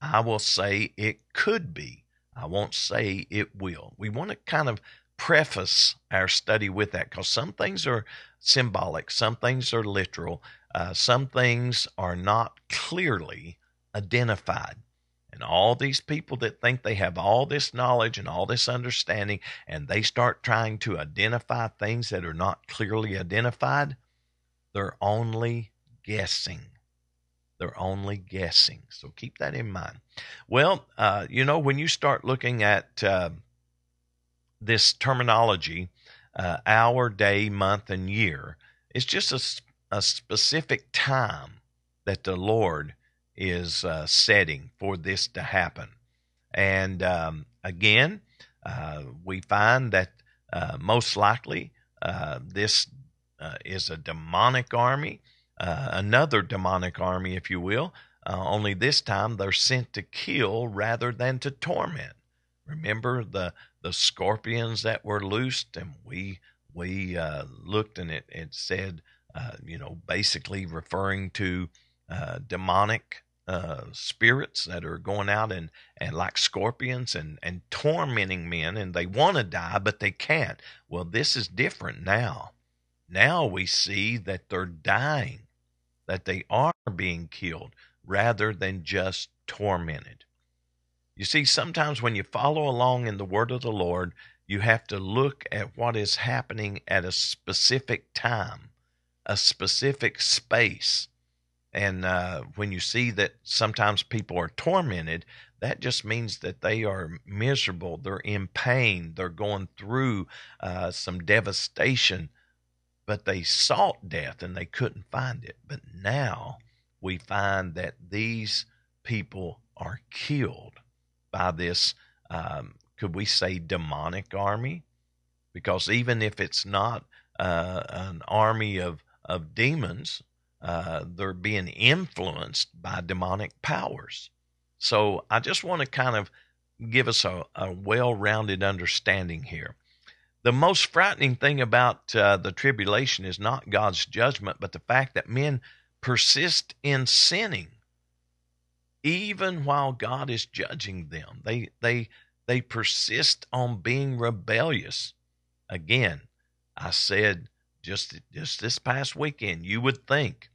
I will say it could be. I won't say it will. We want to kind of preface our study with that because some things are symbolic, some things are literal, uh, some things are not clearly identified. And all these people that think they have all this knowledge and all this understanding, and they start trying to identify things that are not clearly identified, they're only guessing. They're only guessing. So keep that in mind. Well, uh, you know, when you start looking at uh, this terminology, uh, hour, day, month, and year, it's just a, a specific time that the Lord is uh, setting for this to happen. And um, again, uh, we find that uh, most likely uh, this uh, is a demonic army, uh, another demonic army, if you will. only this time they're sent to kill rather than to torment. Remember the the scorpions that were loosed, and we we looked and it it said, you know, basically referring to uh, demonic uh, spirits that are going out and, and like scorpions and, and tormenting men, and they want to die, but they can't. Well, this is different now. Now we see that they're dying, that they are being killed rather than just tormented. You see, sometimes when you follow along in the word of the Lord, you have to look at what is happening at a specific time, a specific space and uh, when you see that sometimes people are tormented, that just means that they are miserable, they're in pain, they're going through uh, some devastation, but they sought death and they couldn't find it. But now we find that these people are killed by this, um, could we say, demonic army? Because even if it's not uh, an army of, of demons, uh, they're being influenced by demonic powers. So I just want to kind of give us a, a well rounded understanding here. The most frightening thing about uh, the tribulation is not God's judgment, but the fact that men persist in sinning even while God is judging them. They they they persist on being rebellious. Again, I said just just this past weekend, you would think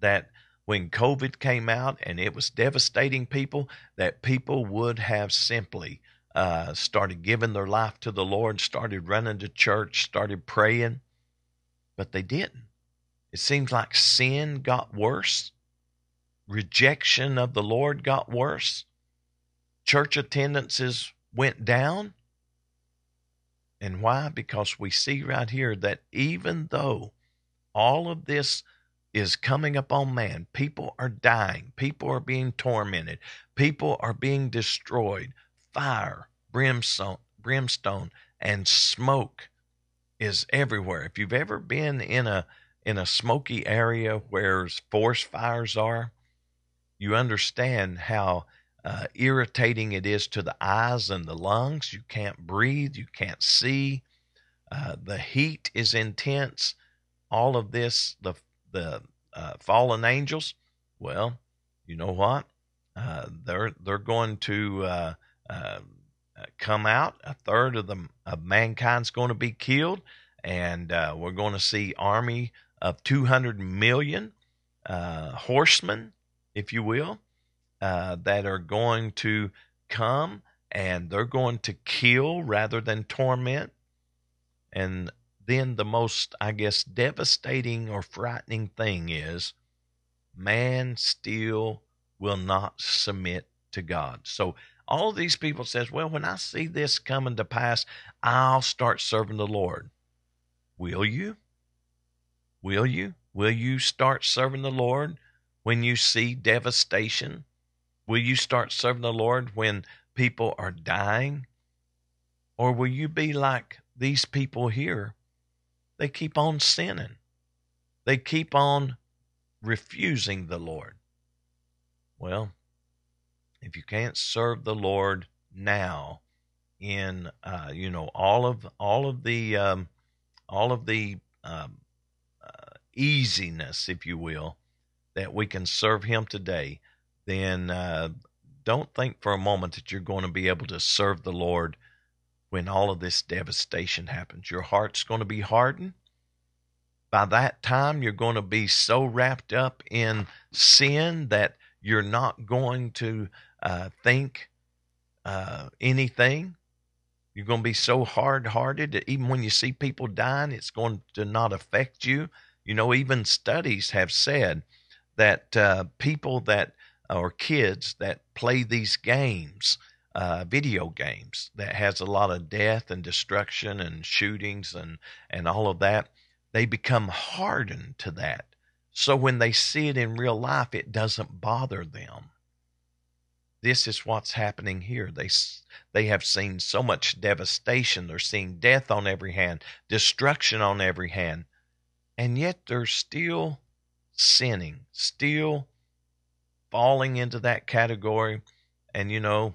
that when COVID came out and it was devastating people, that people would have simply uh, started giving their life to the Lord, started running to church, started praying, but they didn't. It seems like sin got worse, rejection of the Lord got worse, church attendances went down. And why? Because we see right here that even though all of this is coming upon man, people are dying, people are being tormented, people are being destroyed, fire, brimstone, brimstone, and smoke is everywhere. If you've ever been in a in a smoky area where forest fires are, you understand how uh, irritating it is to the eyes and the lungs. You can't breathe, you can't see. Uh, the heat is intense. All of this, the the uh, fallen angels. Well, you know what? Uh, they're they're going to uh, uh, come out. A third of the of mankind's going to be killed, and we're going to see army of 200 million horsemen, if you will, uh, that are going to come and they're going to kill rather than torment. And then the most, I guess, devastating or frightening thing is man still will not submit to God. So all these people says, well, when I see this coming to pass, I'll start serving the Lord. Will you? Will you? Will you start serving the Lord when you see devastation? Will you start serving the Lord when people are dying? Or will you be like these people here? They keep on sinning, they keep on refusing the Lord. Well, if you can't serve the Lord now, in uh, you know all of all of the um, all of the um, uh, easiness, if you will, that we can serve Him today, then uh, don't think for a moment that you're going to be able to serve the Lord when all of this devastation happens. Your heart's going to be hardened. By that time, you're going to be so wrapped up in sin that you're not going to uh, think uh, anything. You're going to be so hard hearted that even when you see people dying, it's going to not affect you. You know, even studies have said that uh, people that or kids that play these games, uh, video games that has a lot of death and destruction and shootings and and all of that, they become hardened to that. So when they see it in real life, it doesn't bother them. This is what's happening here. They they have seen so much devastation. They're seeing death on every hand, destruction on every hand, and yet they're still sinning, still falling into that category. And you know,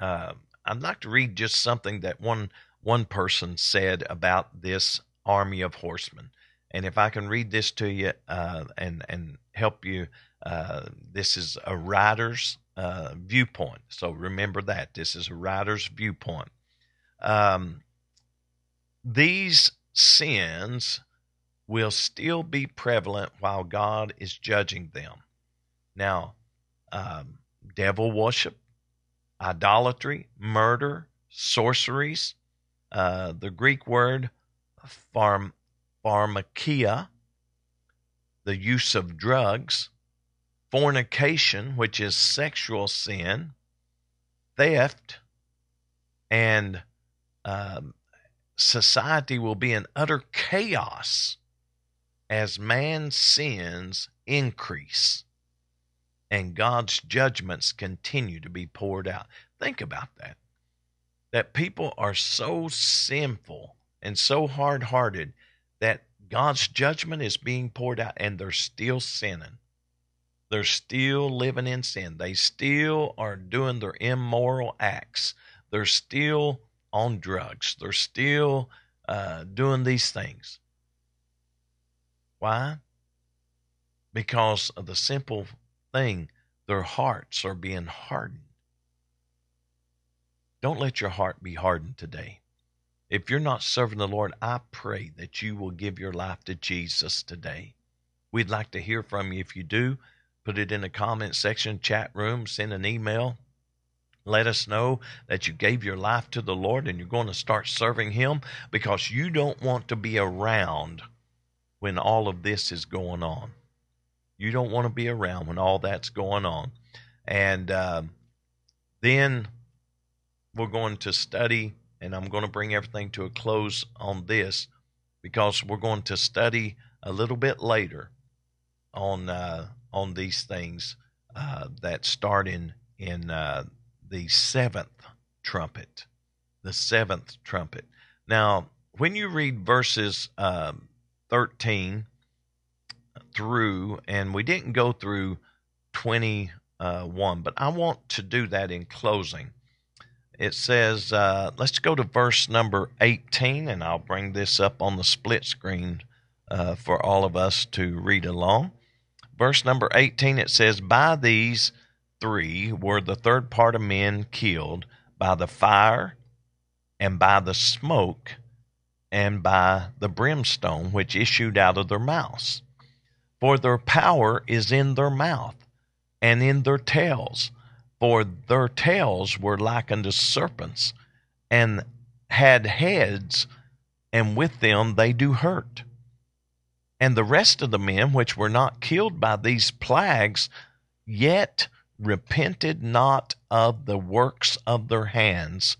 uh, I'd like to read just something that one one person said about this army of horsemen. And if I can read this to you uh, and and help you, uh, this is a writer's uh, viewpoint. So remember that this is a writer's viewpoint. Um, these sins will still be prevalent while God is judging them. Now, um, devil worship, idolatry, murder, sorceries, uh, the Greek word pharm- pharmakia, the use of drugs, fornication, which is sexual sin, theft, and um, society will be in utter chaos as man's sins increase and God's judgments continue to be poured out. Think about that. That people are so sinful and so hard hearted that God's judgment is being poured out and they're still sinning. They're still living in sin. They still are doing their immoral acts. They're still on drugs. They're still uh, doing these things. Why? Because of the simple thing their hearts are being hardened. Don't let your heart be hardened today. If you're not serving the Lord, I pray that you will give your life to Jesus today. We'd like to hear from you. If you do, put it in the comment section, chat room, send an email. Let us know that you gave your life to the Lord and you're going to start serving Him because you don't want to be around when all of this is going on. You don't want to be around when all that's going on. And uh, then we're going to study, and I'm going to bring everything to a close on this because we're going to study a little bit later on uh, on these things uh, that start in in uh, the seventh trumpet, the seventh trumpet. Now, when you read verses um, 13 through, and we didn't go through 21, but I want to do that in closing. It says, uh, let's go to verse number 18, and I'll bring this up on the split screen uh, for all of us to read along. Verse number 18, it says, By these three were the third part of men killed by the fire and by the smoke and by the brimstone which issued out of their mouths. For their power is in their mouth and in their tails, for their tails were like unto serpents, and had heads, and with them they do hurt. And the rest of the men which were not killed by these plagues, yet repented not of the works of their hands,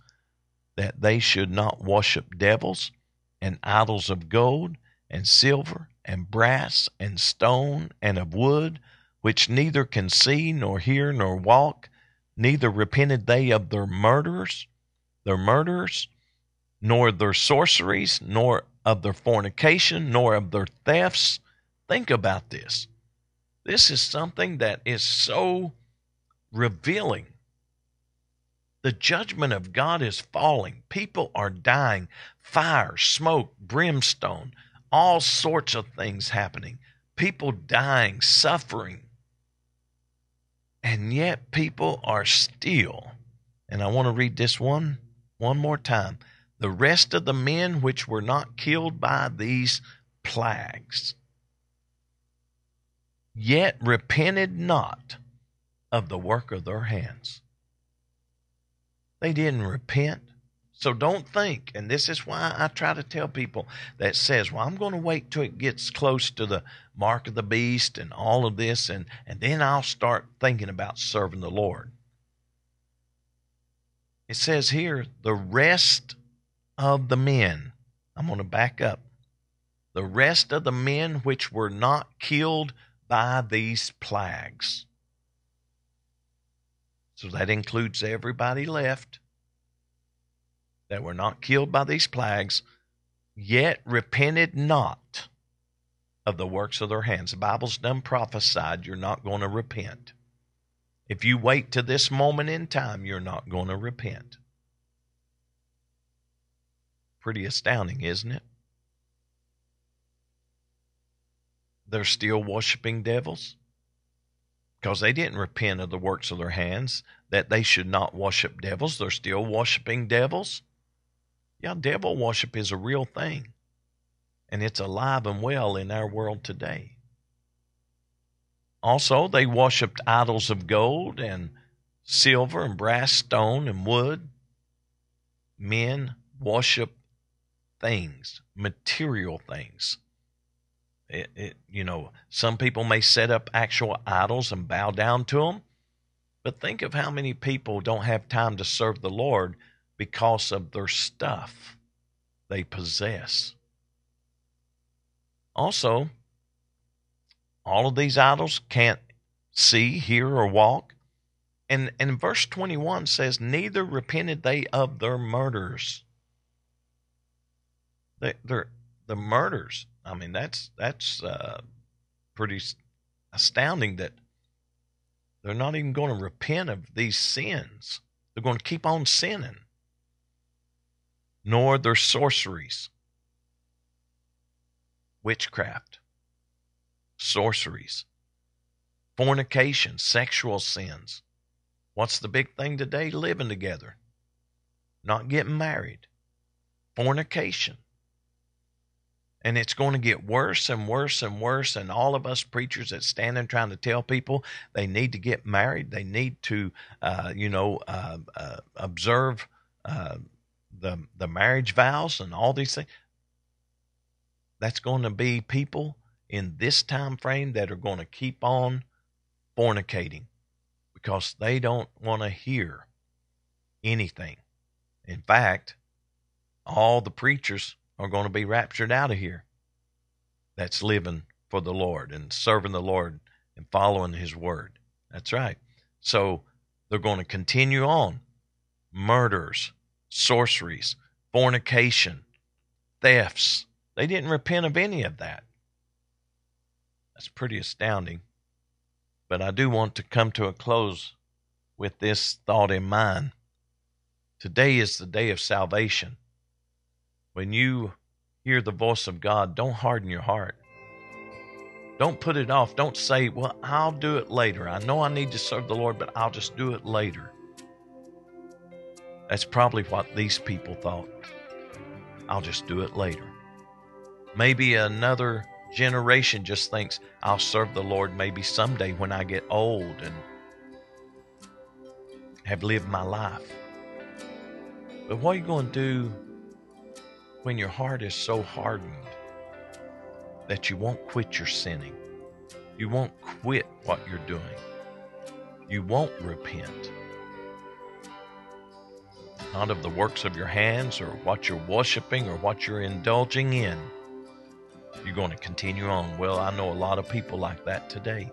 that they should not worship devils and idols of gold and silver and brass and stone and of wood, which neither can see nor hear nor walk, neither repented they of their murders, their murders, nor their sorceries, nor of their fornication, nor of their thefts. Think about this. This is something that is so revealing. The judgment of God is falling. People are dying. Fire, smoke, brimstone, all sorts of things happening. People dying, suffering. And yet people are still. And I want to read this one one more time. The rest of the men which were not killed by these plagues, yet repented not of the work of their hands. They didn't repent. So don't think, and this is why I try to tell people that says, well, I'm going to wait till it gets close to the mark of the beast and all of this, and, and then I'll start thinking about serving the Lord. It says here, the rest of the men, I'm going to back up. The rest of the men which were not killed by these plagues. So that includes everybody left that were not killed by these plagues, yet repented not of the works of their hands. The Bible's done prophesied you're not going to repent. If you wait to this moment in time, you're not going to repent. Pretty astounding, isn't it? They're still worshiping devils because they didn't repent of the works of their hands that they should not worship devils. They're still worshiping devils. Yeah, devil worship is a real thing, and it's alive and well in our world today. Also, they worshiped idols of gold and silver and brass, stone and wood. Men worship things, material things. It, it, you know, some people may set up actual idols and bow down to them, but think of how many people don't have time to serve the Lord because of their stuff they possess. Also, all of these idols can't see, hear, or walk. And, and verse 21 says, Neither repented they of their murders. They, they're, the murders. I mean, that's that's uh, pretty astounding that they're not even going to repent of these sins. They're going to keep on sinning. Nor their sorceries, witchcraft, sorceries, fornication, sexual sins. What's the big thing today? Living together, not getting married, fornication. And it's going to get worse and worse and worse. And all of us preachers that stand and trying to tell people they need to get married, they need to, uh, you know, uh, uh, observe uh, the the marriage vows and all these things. That's going to be people in this time frame that are going to keep on fornicating because they don't want to hear anything. In fact, all the preachers are going to be raptured out of here that's living for the Lord and serving the Lord and following His word. That's right. So they're going to continue on murders, sorceries, fornication, thefts. They didn't repent of any of that. That's pretty astounding. But I do want to come to a close with this thought in mind. Today is the day of salvation. When you hear the voice of God, don't harden your heart. Don't put it off. Don't say, Well, I'll do it later. I know I need to serve the Lord, but I'll just do it later. That's probably what these people thought. I'll just do it later. Maybe another generation just thinks, I'll serve the Lord maybe someday when I get old and have lived my life. But what are you going to do when your heart is so hardened that you won't quit your sinning? You won't quit what you're doing. You won't repent. Not of the works of your hands or what you're worshiping or what you're indulging in you're going to continue on. Well, I know a lot of people like that today.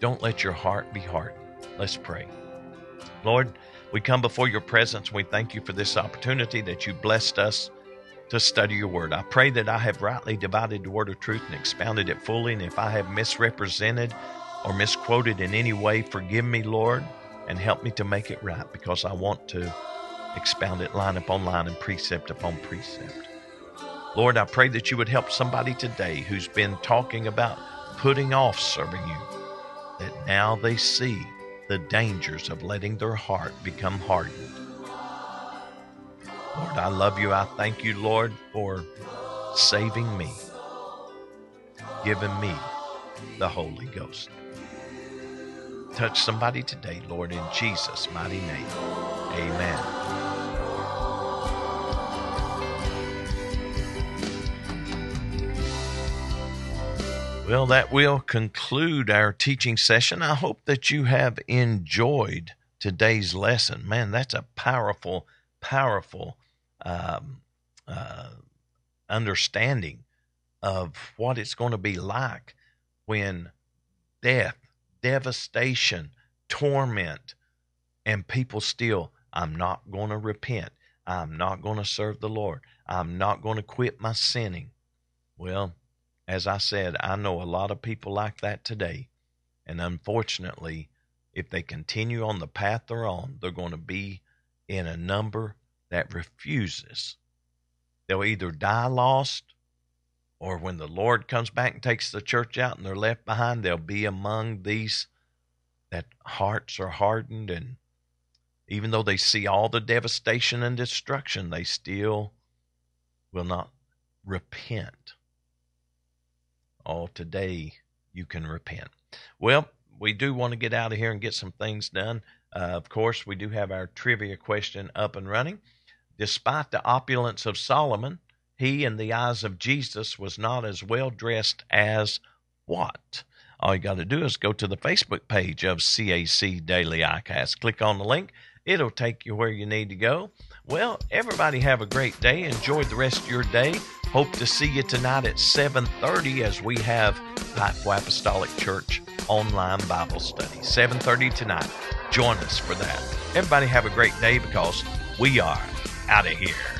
Don't let your heart be hardened. Let's pray. Lord, we come before your presence. We thank you for this opportunity that you blessed us to study your word. I pray that I have rightly divided the word of truth and expounded it fully. And if I have misrepresented or misquoted in any way, forgive me, Lord, and help me to make it right because I want to expound it line upon line and precept upon precept. Lord, I pray that you would help somebody today who's been talking about putting off serving you, that now they see the dangers of letting their heart become hardened. Lord, I love you. I thank you, Lord, for saving me, giving me the Holy Ghost. Touch somebody today, Lord, in Jesus' mighty name. Amen. Well, that will conclude our teaching session. I hope that you have enjoyed today's lesson. Man, that's a powerful, powerful um, uh, understanding of what it's going to be like when death, devastation, torment, and people still, I'm not going to repent. I'm not going to serve the Lord. I'm not going to quit my sinning. Well, as I said, I know a lot of people like that today. And unfortunately, if they continue on the path they're on, they're going to be in a number that refuses. They'll either die lost, or when the Lord comes back and takes the church out and they're left behind, they'll be among these that hearts are hardened. And even though they see all the devastation and destruction, they still will not repent oh, today you can repent. Well, we do want to get out of here and get some things done. Uh, of course, we do have our trivia question up and running. Despite the opulence of Solomon, he, in the eyes of Jesus, was not as well dressed as what? All you got to do is go to the Facebook page of CAC Daily iCast. Click on the link. It'll take you where you need to go. Well, everybody have a great day. Enjoy the rest of your day. Hope to see you tonight at 7:30 as we have Pikeville Apostolic Church online Bible study. 7:30 tonight. Join us for that. Everybody have a great day because we are out of here.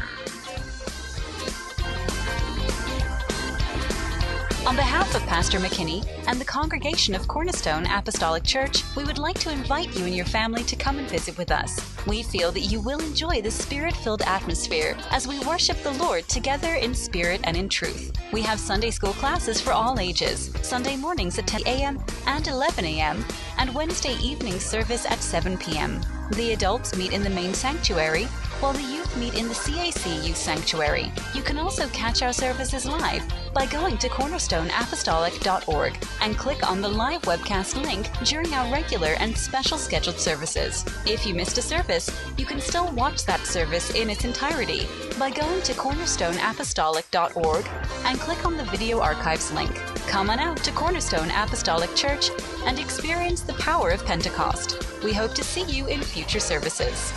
On behalf of Pastor McKinney and the congregation of Cornerstone Apostolic Church, we would like to invite you and your family to come and visit with us. We feel that you will enjoy the spirit filled atmosphere as we worship the Lord together in spirit and in truth. We have Sunday school classes for all ages, Sunday mornings at 10 a.m. and 11 a.m., and Wednesday evening service at 7 p.m. The adults meet in the main sanctuary, while the youth meet in the CAC Youth Sanctuary. You can also catch our services live by going to cornerstoneapostolic.org and click on the live webcast link during our regular and special scheduled services. If you missed a service, you can still watch that service in its entirety by going to cornerstoneapostolic.org and click on the video archives link. Come on out to Cornerstone Apostolic Church and experience the power of Pentecost. We hope to see you in future services.